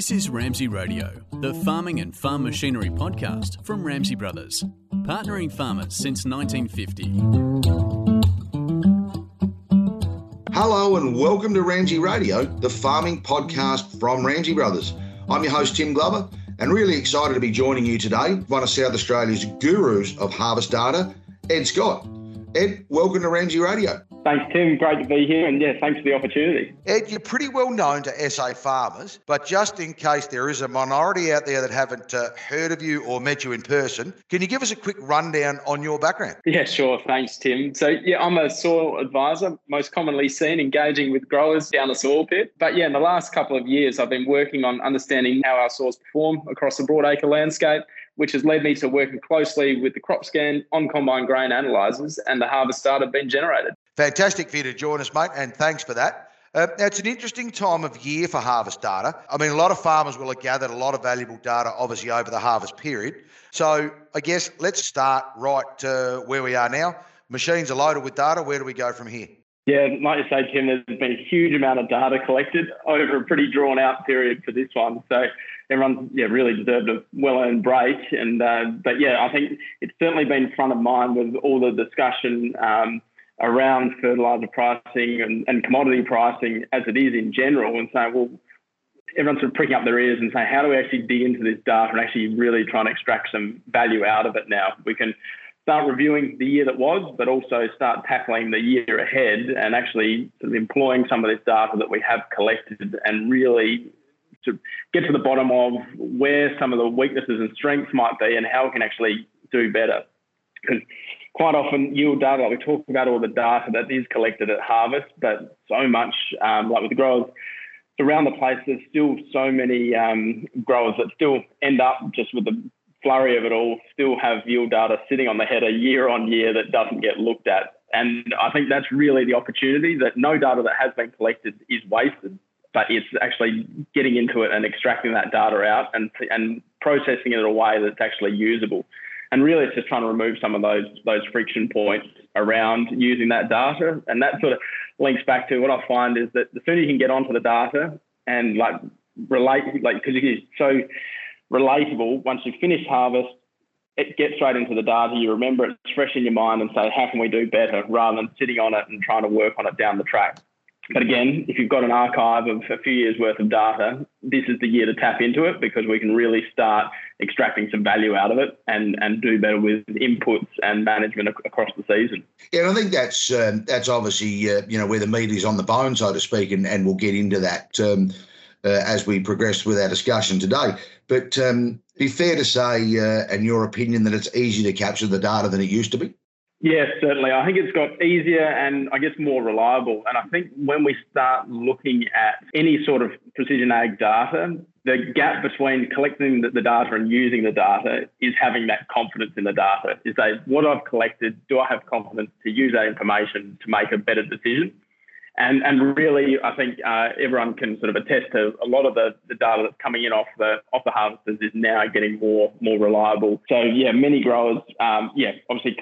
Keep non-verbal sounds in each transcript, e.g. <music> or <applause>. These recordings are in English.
This is Ramsey Radio, the farming and farm machinery podcast from Ramsey Brothers, partnering farmers since 1950. Hello and welcome to Ramsey Radio, the farming podcast from Ramsey Brothers. I'm your host, Tim Glover, and really excited to be joining you today, one of South Australia's gurus of harvest data, Ed Scott. Ed, welcome to Ramsey Radio. Thanks, Tim. Great to be here. And yeah, thanks for the opportunity. Ed, you're pretty well known to SA farmers, but just in case there is a minority out there that haven't uh, heard of you or met you in person, can you give us a quick rundown on your background? Yeah, sure. Thanks, Tim. So, yeah, I'm a soil advisor, most commonly seen engaging with growers down the soil pit. But yeah, in the last couple of years, I've been working on understanding how our soils perform across the broadacre landscape which has led me to working closely with the CropScan on combine grain analyzers and the harvest data being generated. Fantastic for you to join us, mate, and thanks for that. Uh, now, it's an interesting time of year for harvest data. I mean, a lot of farmers will have gathered a lot of valuable data, obviously, over the harvest period. So, I guess let's start right uh, where we are now. Machines are loaded with data. Where do we go from here? Yeah, like you say, Tim, there's been a huge amount of data collected over a pretty drawn out period for this one. So everyone, yeah, really deserved a well-earned break. And uh, but yeah, I think it's certainly been front of mind with all the discussion um, around fertilizer pricing and, and commodity pricing as it is in general, and saying, well, everyone's sort of pricking up their ears and saying, how do we actually dig into this data and actually really try and extract some value out of it now? We can start reviewing the year that was, but also start tackling the year ahead and actually sort of employing some of this data that we have collected and really to get to the bottom of where some of the weaknesses and strengths might be and how we can actually do better. Because quite often yield data, like we talk about all the data that is collected at harvest, but so much, um, like with the growers around the place, there's still so many um, growers that still end up just with the flurry of it all, still have yield data sitting on the header year on year that doesn't get looked at. And I think that's really the opportunity that no data that has been collected is wasted but it's actually getting into it and extracting that data out and and processing it in a way that's actually usable. And really, it's just trying to remove some of those those friction points around using that data. And that sort of links back to what I find is that the sooner you can get onto the data and like relate, like because is so relatable. Once you finish harvest, it gets straight into the data. You remember it, it's fresh in your mind, and say, how can we do better, rather than sitting on it and trying to work on it down the track. But again, if you've got an archive of a few years worth of data, this is the year to tap into it because we can really start extracting some value out of it and, and do better with inputs and management across the season. Yeah, and I think that's um, that's obviously uh, you know where the meat is on the bone, so to speak, and, and we'll get into that um, as we progress with our discussion today. But um, be fair to say, uh, in your opinion, that it's easier to capture the data than it used to be. Yes, certainly. I think it's got easier and I guess more reliable. And I think when we start looking at any sort of precision ag data, the gap between collecting the, data and using the data is having that confidence in the data. Is that what I've collected, do I have confidence to use that information to make a better decision? And, and really, I think uh, everyone can sort of attest to a lot of the, the data that's coming in off the off the harvesters is now getting more more reliable. So yeah, many growers, um, yeah, obviously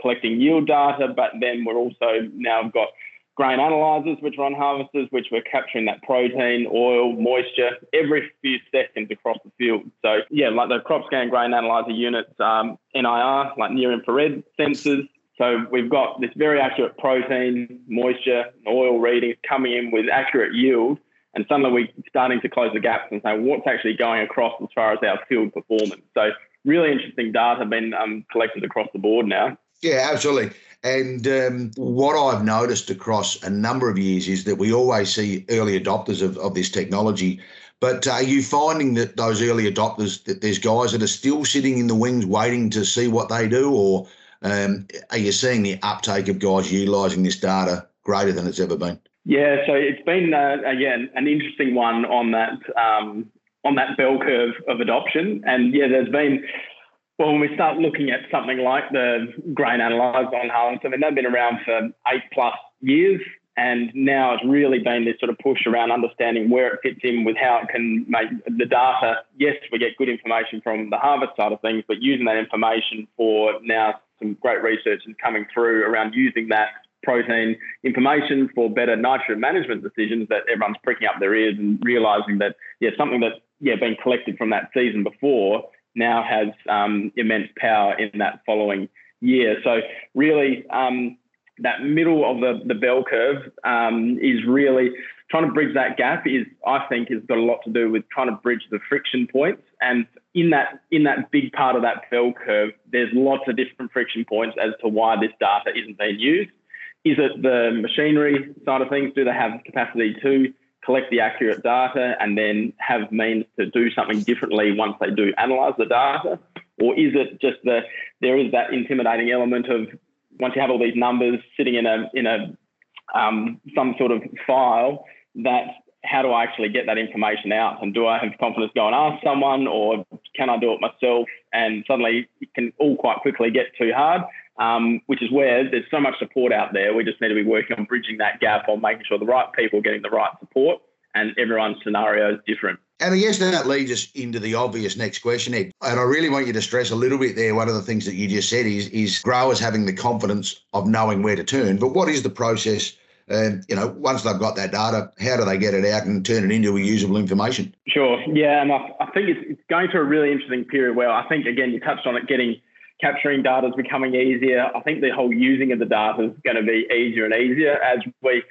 collecting yield data, but then we're also now got grain analyzers which are on harvesters, which we're capturing that protein, oil, moisture every few seconds across the field. So yeah, like the CropScan grain analyzer units, um, NIR, like near infrared sensors, so we've got this very accurate protein, moisture, oil readings coming in with accurate yield, and suddenly we're starting to close the gaps and say what's actually going across as far as our field performance. So really interesting data been um, collected across the board now. Yeah, absolutely. And um, what I've noticed across a number of years is that we always see early adopters of, of this technology. But are you finding that those early adopters, that there's guys that are still sitting in the wings waiting to see what they do, or um, are you seeing the uptake of guys utilising this data greater than it's ever been? Yeah, so it's been uh, again an interesting one on that um, on that bell curve of adoption, and yeah, there's been. Well, when we start looking at something like the grain analyzer on Harlands, I mean, they've been around for eight plus years. And now it's really been this sort of push around understanding where it fits in with how it can make the data. Yes, we get good information from the harvest side of things, but using that information for now some great research is coming through around using that protein information for better nitrogen management decisions that everyone's pricking up their ears and realizing that, yeah, something that yeah been collected from that season before now has um, immense power in that following year. So really, um, that middle of the, the bell curve um, is really trying to bridge that gap is I think has got a lot to do with trying to bridge the friction points. And in that in that big part of that bell curve there's lots of different friction points as to why this data isn't being used. Is it the machinery side of things? Do they have capacity to collect the accurate data and then have means to do something differently once they do analyze the data? Or is it just that there is that intimidating element of once you have all these numbers sitting in a in a um, some sort of file that how do I actually get that information out? And do I have confidence go and ask someone, or can I do it myself? And suddenly it can all quite quickly get too hard, um, which is where there's so much support out there. We just need to be working on bridging that gap on making sure the right people are getting the right support, and everyone's scenario is different. And I guess that leads us into the obvious next question, Ed. And I really want you to stress a little bit there. One of the things that you just said is is growers having the confidence of knowing where to turn. But what is the process? And you know, once they've got that data, how do they get it out and turn it into a usable information? Sure. Yeah, and I, I think it's, it's going through a really interesting period where I think again you touched on it, getting capturing data is becoming easier. I think the whole using of the data is going to be easier and easier as we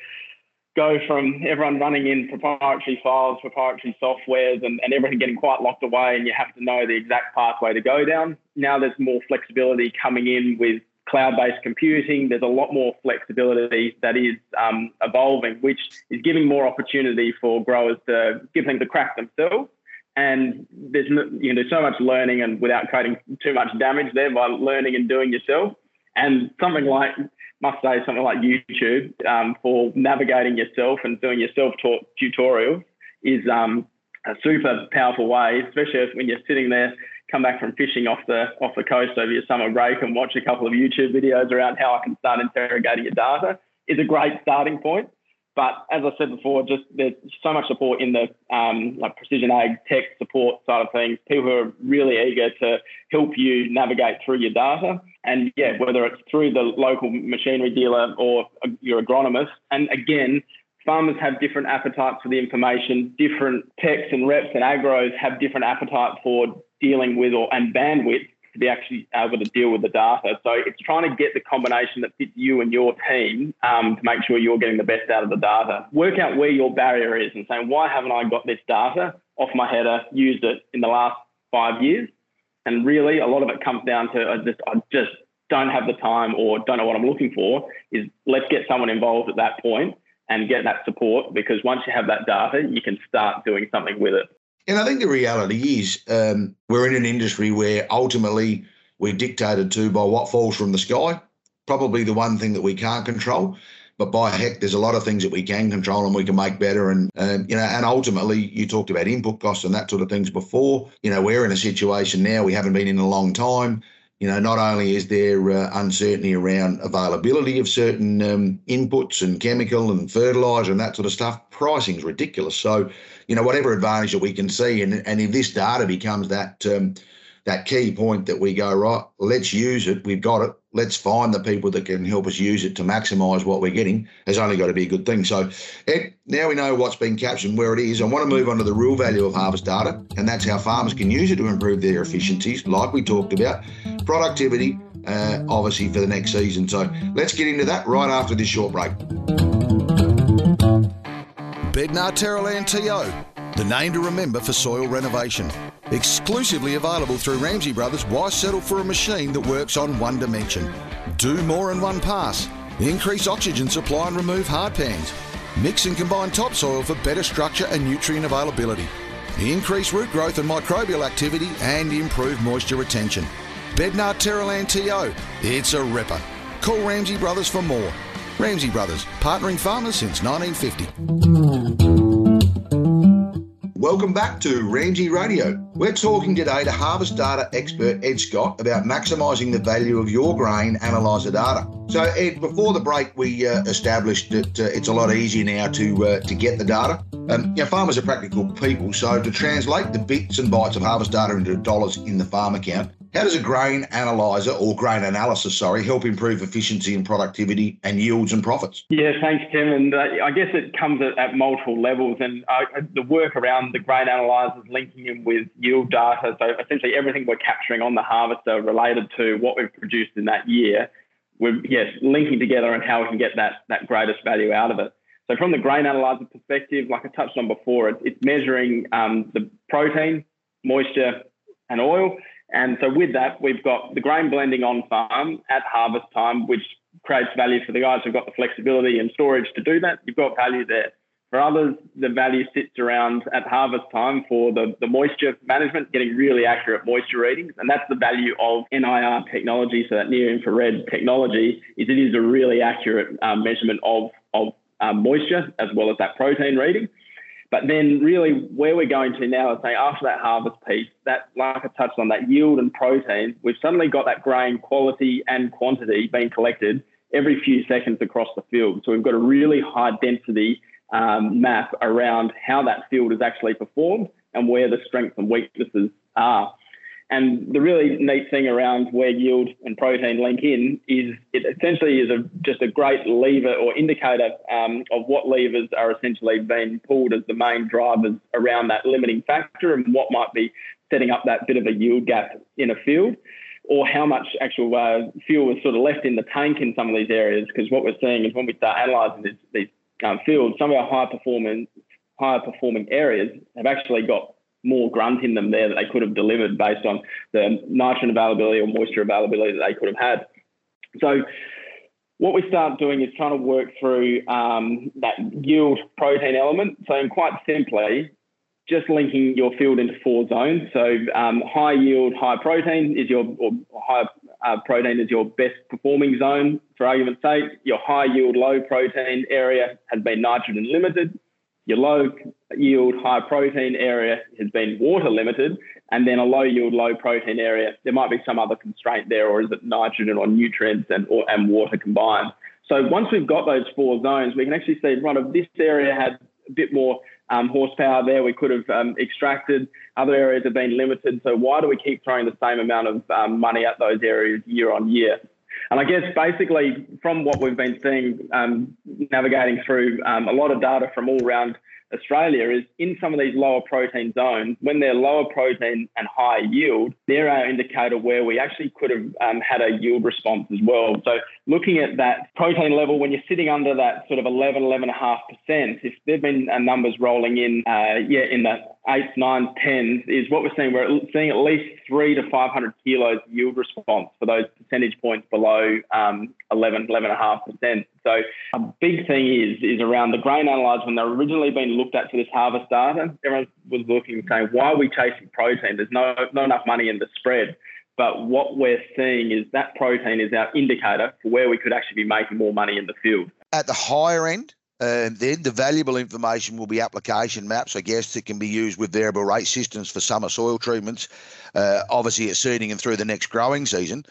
go from everyone running in proprietary files, proprietary softwares, and, and everything getting quite locked away, and you have to know the exact pathway to go down. Now there's more flexibility coming in with cloud-based computing. There's a lot more flexibility that is um, evolving, which is giving more opportunity for growers to give things a crack themselves. And there's you know there's so much learning and without creating too much damage there by learning and doing yourself. And something like must say something like YouTube um, for navigating yourself and doing your self-taught tutorials is um, a super powerful way, especially when you're sitting there, come back from fishing off the off the coast over your summer break and watch a couple of YouTube videos around how I can start interrogating your data is a great starting point. But as I said before, just there's so much support in the um, like precision ag tech support side of things. People who are really eager to help you navigate through your data, and yeah, whether it's through the local machinery dealer or your agronomist. And again, farmers have different appetites for the information. Different techs and reps and agros have different appetite for dealing with or and bandwidth to be actually able to deal with the data. So it's trying to get the combination that fits you and your team um, to make sure you're getting the best out of the data. Work out where your barrier is and saying, why haven't I got this data off my header, used it in the last five years? And really, a lot of it comes down to I just, I just don't have the time or don't know what I'm looking for. Is let's get someone involved at that point and get that support because once you have that data, you can start doing something with it. And I think the reality is um, we're in an industry where ultimately we're dictated to by what falls from the sky. Probably the one thing that we can't control, but by heck, there's a lot of things that we can control and we can make better. And um, you know, and ultimately, you talked about input costs and that sort of things before. You know, we're in a situation now we haven't been in a long time. You know, not only is there uh, uncertainty around availability of certain um, inputs and chemical and fertilizer and that sort of stuff, pricing's ridiculous. So, you know, whatever advantage that we can see, and and if this data becomes that um, that key point that we go right, let's use it. We've got it. Let's find the people that can help us use it to maximise what we're getting. Has only got to be a good thing. So, now we know what's been captured and where it is. I want to move on to the real value of harvest data, and that's how farmers can use it to improve their efficiencies, like we talked about, productivity, uh, obviously for the next season. So, let's get into that right after this short break. Bednar Terraland TO, the name to remember for soil renovation. Exclusively available through Ramsey Brothers, why settle for a machine that works on one dimension? Do more in one pass. Increase oxygen supply and remove hard pans. Mix and combine topsoil for better structure and nutrient availability. Increase root growth and microbial activity and improve moisture retention. Bednar Terraland TO, it's a ripper. Call Ramsey Brothers for more. Ramsey Brothers, partnering farmers since 1950. Welcome back to Ramsey Radio. We're talking today to harvest data expert Ed Scott about maximising the value of your grain analyzer data. So, Ed, before the break, we uh, established that uh, it's a lot easier now to uh, to get the data. Um, you know, farmers are practical people, so to translate the bits and bytes of harvest data into dollars in the farm account, How does a grain analyzer or grain analysis, sorry, help improve efficiency and productivity and yields and profits? Yeah, thanks, Tim. And uh, I guess it comes at, at multiple levels. And uh, the work around the grain analyzers, linking them with yield data. So essentially, everything we're capturing on the harvester related to what we've produced in that year, we're yes linking together and how we can get that that greatest value out of it. So from the grain analyzer perspective, like I touched on before, it's measuring um, the protein, moisture, and oil and so with that, we've got the grain blending on farm at harvest time, which creates value for the guys who've got the flexibility and storage to do that. You've got value there. For others, the value sits around at harvest time for the, the moisture management, getting really accurate moisture readings. And that's the value of NIR technology, so that near infrared technology, is it is a really accurate um, measurement of, of um, moisture as well as that protein reading. But then, really, where we're going to now is saying after that harvest piece, that like I touched on, that yield and protein, we've suddenly got that grain quality and quantity being collected every few seconds across the field. So we've got a really high density um, map around how that field is actually performed and where the strengths and weaknesses are. And the really neat thing around where yield and protein link in is it essentially is a, just a great lever or indicator um, of what levers are essentially being pulled as the main drivers around that limiting factor and what might be setting up that bit of a yield gap in a field or how much actual uh, fuel is sort of left in the tank in some of these areas. Because what we're seeing is when we start analysing these um, fields, some of our high performing, higher performing areas have actually got more grunt in them there that they could have delivered based on the nitrogen availability or moisture availability that they could have had. So what we start doing is trying to work through um, that yield protein element. So in quite simply, just linking your field into four zones. So um, high yield, high protein is your, or high uh, protein is your best performing zone for argument's sake. Your high yield, low protein area has been nitrogen limited. Your low yield, high protein area has been water limited, and then a low yield, low protein area, there might be some other constraint there, or is it nitrogen or nutrients and, or, and water combined? So once we've got those four zones, we can actually see, right, if this area had a bit more um, horsepower there, we could have um, extracted. Other areas have been limited. So why do we keep throwing the same amount of um, money at those areas year on year? And I guess basically from what we've been seeing, um, navigating through um, a lot of data from all around Australia is in some of these lower protein zones, when they're lower protein and high yield, they're our indicator where we actually could have um, had a yield response as well. So looking at that protein level, when you're sitting under that sort of 11, 11.5%, if there've been uh, numbers rolling in, uh, yeah, in the eights, nines, tens, is what we're seeing. We're seeing at least three to 500 kilos yield response for those percentage points below um, 11, 11.5%. So a big thing is is around the grain analyzer when they're originally being looked at for this harvest data. Everyone was looking and saying, why are we chasing protein? There's no not enough money in the spread. But what we're seeing is that protein is our indicator for where we could actually be making more money in the field. At the higher end, uh, then the valuable information will be application maps, I guess, that can be used with variable rate systems for summer soil treatments, uh, obviously at seeding and through the next growing season.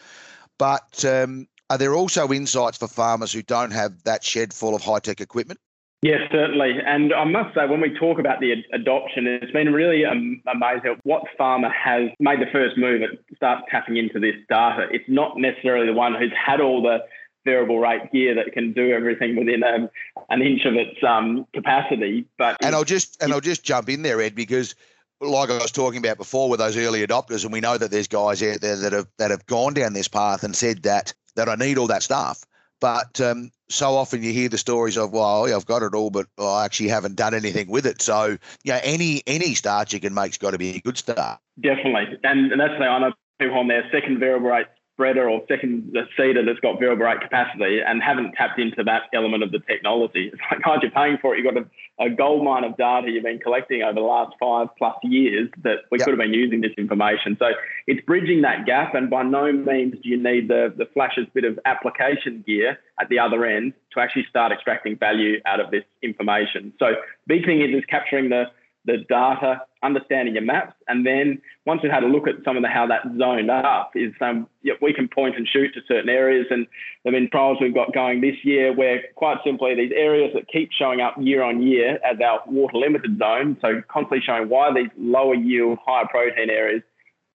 But um, are there also insights for farmers who don't have that shed full of high tech equipment? Yes, certainly. And I must say, when we talk about the adoption, it's been really amazing what farmer has made the first move and start tapping into this data. It's not necessarily the one who's had all the variable rate gear that can do everything within um, an inch of its um, capacity. But and I'll just and I'll just jump in there, Ed, because like I was talking about before with those early adopters, and we know that there's guys out there that have that have gone down this path and said that that I need all that stuff. But um, so often you hear the stories of, well, yeah, I've got it all, but I actually haven't done anything with it. So, you know, any any start you can make's got to be a good start. Definitely, and, and that's the I know people on their second variable rate spreader or second seeder that's got variable rate capacity and haven't tapped into that element of the technology. It's like, God, you're paying for it. You've got a, a gold mine of data you've been collecting over the last five plus years that we yep. could have been using this information. So it's bridging that gap. And by no means do you need the, the flashes bit of application gear at the other end to actually start extracting value out of this information. So big thing is, is capturing the the data, understanding your maps, and then once we've had a look at some of the how that's zoned up, is um, yeah, we can point and shoot to certain areas. And have been trials we've got going this year where quite simply these areas that keep showing up year on year as our water limited zone, so constantly showing why these lower yield, higher protein areas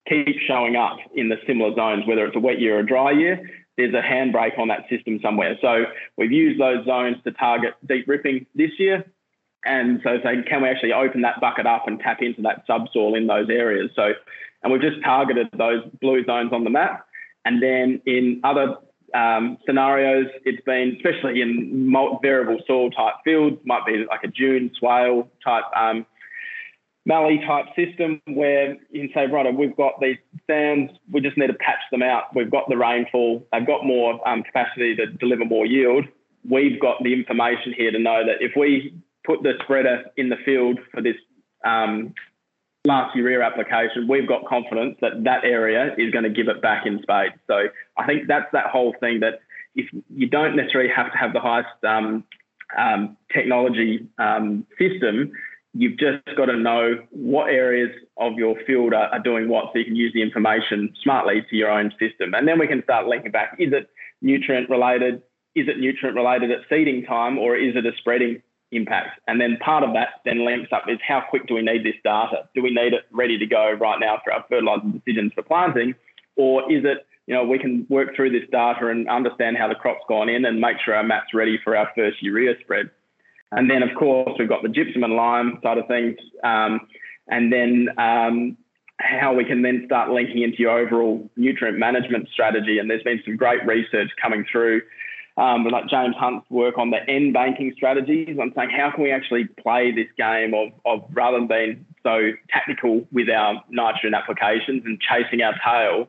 keep showing up in the similar zones, whether it's a wet year or a dry year. There's a handbrake on that system somewhere. So we've used those zones to target deep ripping this year. And so say, can we actually open that bucket up and tap into that subsoil in those areas? So, and we've just targeted those blue zones on the map. And then in other um, scenarios, it's been, especially in variable soil type fields, might be like a dune, swale type, um, mallee type system where you can say, right, we've got these sands, we just need to patch them out. We've got the rainfall, they've got more um, capacity to deliver more yield. We've got the information here to know that if we put the spreader in the field for this um, last urea application, we've got confidence that that area is going to give it back in spades. So I think that's that whole thing that if you don't necessarily have to have the highest um, um, technology um, system, you've just got to know what areas of your field are, are, doing what so you can use the information smartly to your own system. And then we can start linking back. Is it nutrient related? Is it nutrient related at seeding time or is it a spreading impact. And then part of that then links up is how quick do we need this data? Do we need it ready to go right now for our fertilizer decisions for planting? Or is it, you know, we can work through this data and understand how the crop's gone in and make sure our map's ready for our first urea spread. And then, of course, we've got the gypsum and lime side of things. Um, and then um, how we can then start linking into your overall nutrient management strategy. And there's been some great research coming through um, like James Hunt's work on the N banking strategies. I'm saying how can we actually play this game of, of rather than being so tactical with our nitrogen applications and chasing our tail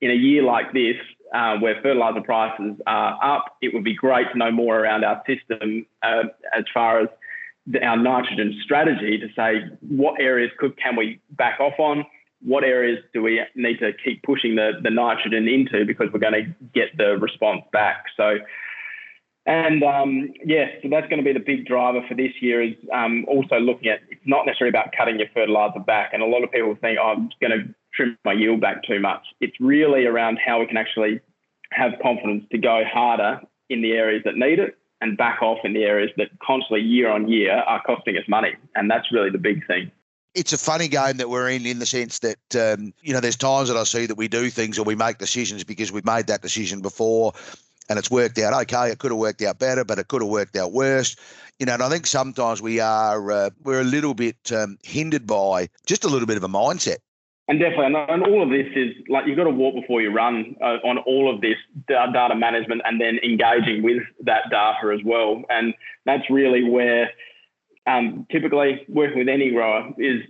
in a year like this uh, where fertilizer prices are up, it would be great to know more around our system uh, as far as the, our nitrogen strategy to say what areas could can we back off on, what areas do we need to keep pushing the, the nitrogen into because we're going to get the response back. So, and um, yeah, so that's going to be the big driver for this year is um, also looking at it's not necessarily about cutting your fertilizer back. And a lot of people think, oh, I'm going to trim my yield back too much. It's really around how we can actually have confidence to go harder in the areas that need it and back off in the areas that constantly year on year are costing us money. And that's really the big thing it's a funny game that we're in in the sense that um, you know there's times that I see that we do things or we make decisions because we've made that decision before and it's worked out okay. It could have worked out better, but it could have worked out worse. You know, and I think sometimes we are uh, we're a little bit um, hindered by just a little bit of a mindset. And definitely, and all of this is like you've got to walk before you run uh, on all of this data management and then engaging with that data as well. And that's really where um, typically working with any grower is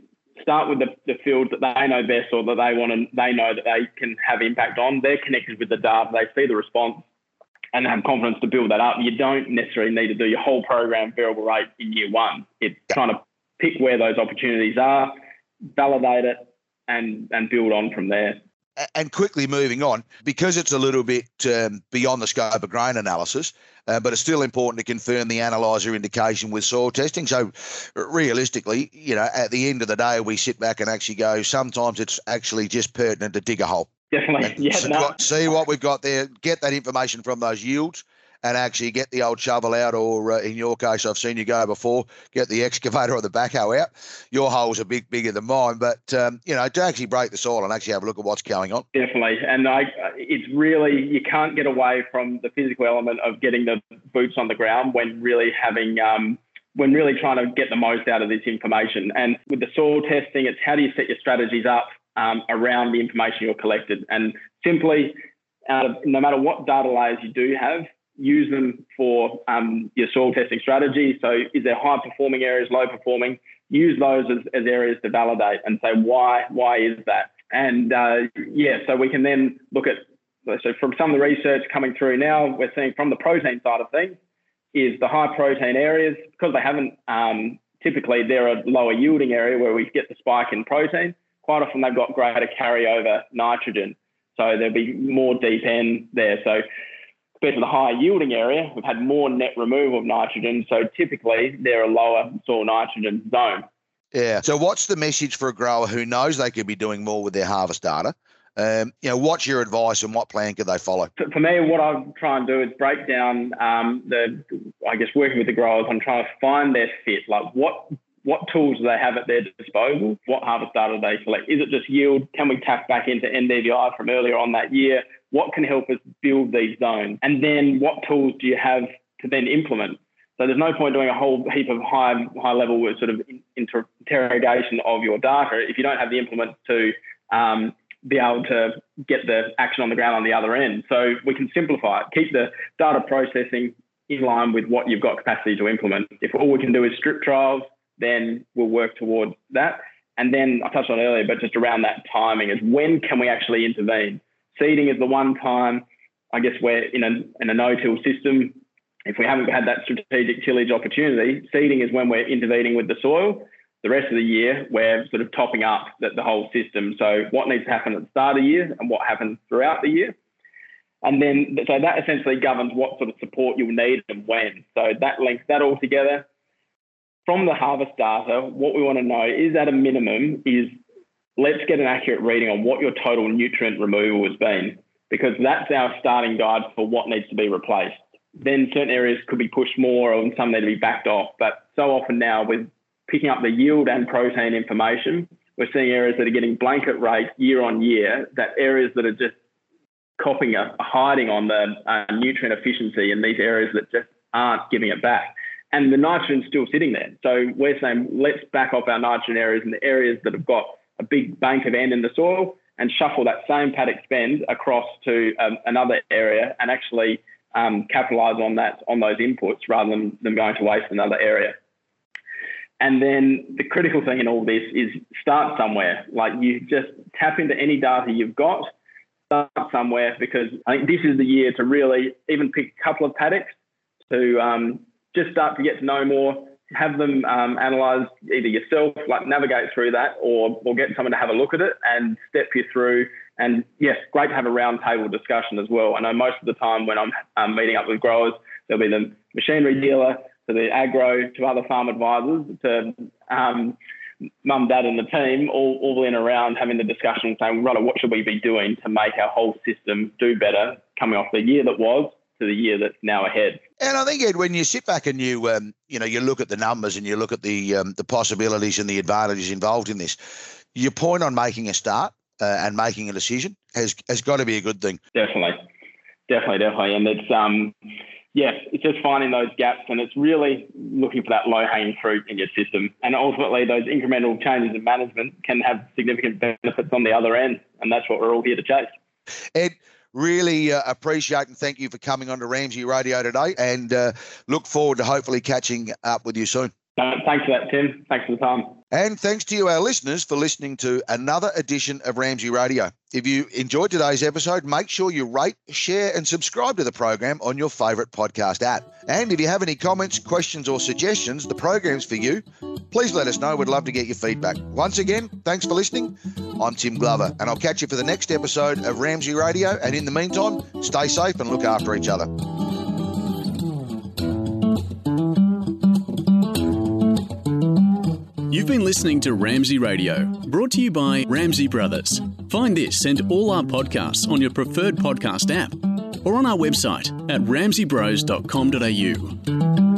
start with the, the fields that they know best or that they want to they know that they can have impact on. They're connected with the data, they see the response and have confidence to build that up. You don't necessarily need to do your whole program variable rate in year one. It's trying to pick where those opportunities are, validate it and and build on from there and quickly moving on, because it's a little bit um, beyond the scope of grain analysis, uh, but it's still important to confirm the analyzer indication with soil testing. So, realistically, you know, at the end of the day, we sit back and actually go, sometimes it's actually just pertinent to dig a hole. Definitely. Yeah, no. See what we've got there, get that information from those yields and actually get the old shovel out, or uh, in your case, I've seen you go before, get the <laughs> excavator or the backhoe out. Your hole's a bit bigger than mine, but um, you know, to actually break the soil and actually have a look at what's going on. Definitely, and I, it's really you can't get away from the physical element of getting the boots on the ground when really having. Um, when really trying to get the most out of this information. And with the soil testing, it's how do you set your strategies up um, around the information you're collected. And simply, of, no matter what data layers you do have, use them for um, your soil testing strategy. So, is there high performing areas, low performing? Use those as, as areas to validate and say why why is that? And uh, yeah, so we can then look at so from some of the research coming through now, we're seeing from the protein side of things is the high protein areas because they haven't um, typically they're a lower yielding area where we get the spike in protein. Quite often they've got greater carryover nitrogen, so there'll be more deep end there. So compared to the higher yielding area, we've had more net removal of nitrogen. So typically they're a lower soil nitrogen zone. Yeah. So what's the message for a grower who knows they could be doing more with their harvest data? Um, you know, what's your advice and what plan could they follow? For me, what I try and do is break down um, the, I guess, working with the growers. I'm trying to find their fit. Like, what what tools do they have at their disposal? What harvest data do they collect? Is it just yield? Can we tap back into NDVI from earlier on that year? What can help us build these zones? And then what tools do you have to then implement? So there's no point doing a whole heap of high high level sort of interrogation of your data if you don't have the implement to um, be able to get the action on the ground on the other end. So we can simplify it, keep the data processing in line with what you've got capacity to implement. If all we can do is strip trials, then we'll work towards that. And then I touched on earlier, but just around that timing is when can we actually intervene? Seeding is the one time, I guess, we're in a, in a no-till system. If we haven't had that strategic tillage opportunity, seeding is when we're intervening with the soil. The rest of the year, we're sort of topping up the, the whole system. So what needs to happen at the start of the year and what happens throughout the year. And then, so that essentially governs what sort of support you'll need and when. So that links that all together. From the harvest data, what we want to know is at a minimum is let's get an accurate reading on what your total nutrient removal has been, because that's our starting guide for what needs to be replaced. Then certain areas could be pushed more and some need to be backed off. But so often now with picking up the yield and protein information, we're seeing areas that are getting blanket rates year on year, that areas that are just copying a hiding on the uh, nutrient efficiency in these areas that just aren't giving it back. And the nitrogen's still sitting there. So we're saying let's back off our nitrogen areas and the areas that have got a big bank of N in the soil and shuffle that same paddock spend across to um, another area and actually um, capitalize on that on those inputs rather than them going to waste in another area. And then the critical thing in all this is start somewhere. Like you just tap into any data you've got, start somewhere because I think this is the year to really even pick a couple of paddocks to um, just start to get to know more, have them um, analyze either yourself, like navigate through that, or or get someone to have a look at it and step you through. And yes, great to have a roundtable discussion as well. I know most of the time when I'm um, meeting up with growers, there'll be the machinery dealer, to the agro, to other farm advisors, to um, mum, dad, and the team, all, all in around having the discussion, saying, right, what should we be doing to make our whole system do better, coming off the year that was to the year that's now ahead. And I think Ed, when you sit back and you um, you know you look at the numbers and you look at the um, the possibilities and the advantages involved in this, your point on making a start uh, and making a decision has has got to be a good thing. Definitely, definitely, definitely, and it's um yes, it's just finding those gaps and it's really looking for that low hanging fruit in your system. And ultimately, those incremental changes in management can have significant benefits on the other end. And that's what we're all here to chase. Ed, really uh, appreciate and thank you for coming on to Ramsey Radio today and uh, look forward to hopefully catching up with you soon. Uh, thanks for that, Tim. Thanks for the time. And thanks to you, our listeners, for listening to another edition of Ramsey Radio. If you enjoyed today's episode, make sure you rate, share, and subscribe to the program on your favourite podcast app. And if you have any comments, questions, or suggestions, the program's for you. Please let us know. We'd love to get your feedback. Once again, thanks for listening. I'm Tim Glover, and I'll catch you for the next episode of Ramsey Radio. And in the meantime, stay safe and look after each other. You've been listening to Ramsey Radio, brought to you by Ramsey Brothers. Find this and all our podcasts on your preferred podcast app or on our website at ramseybros.com.au.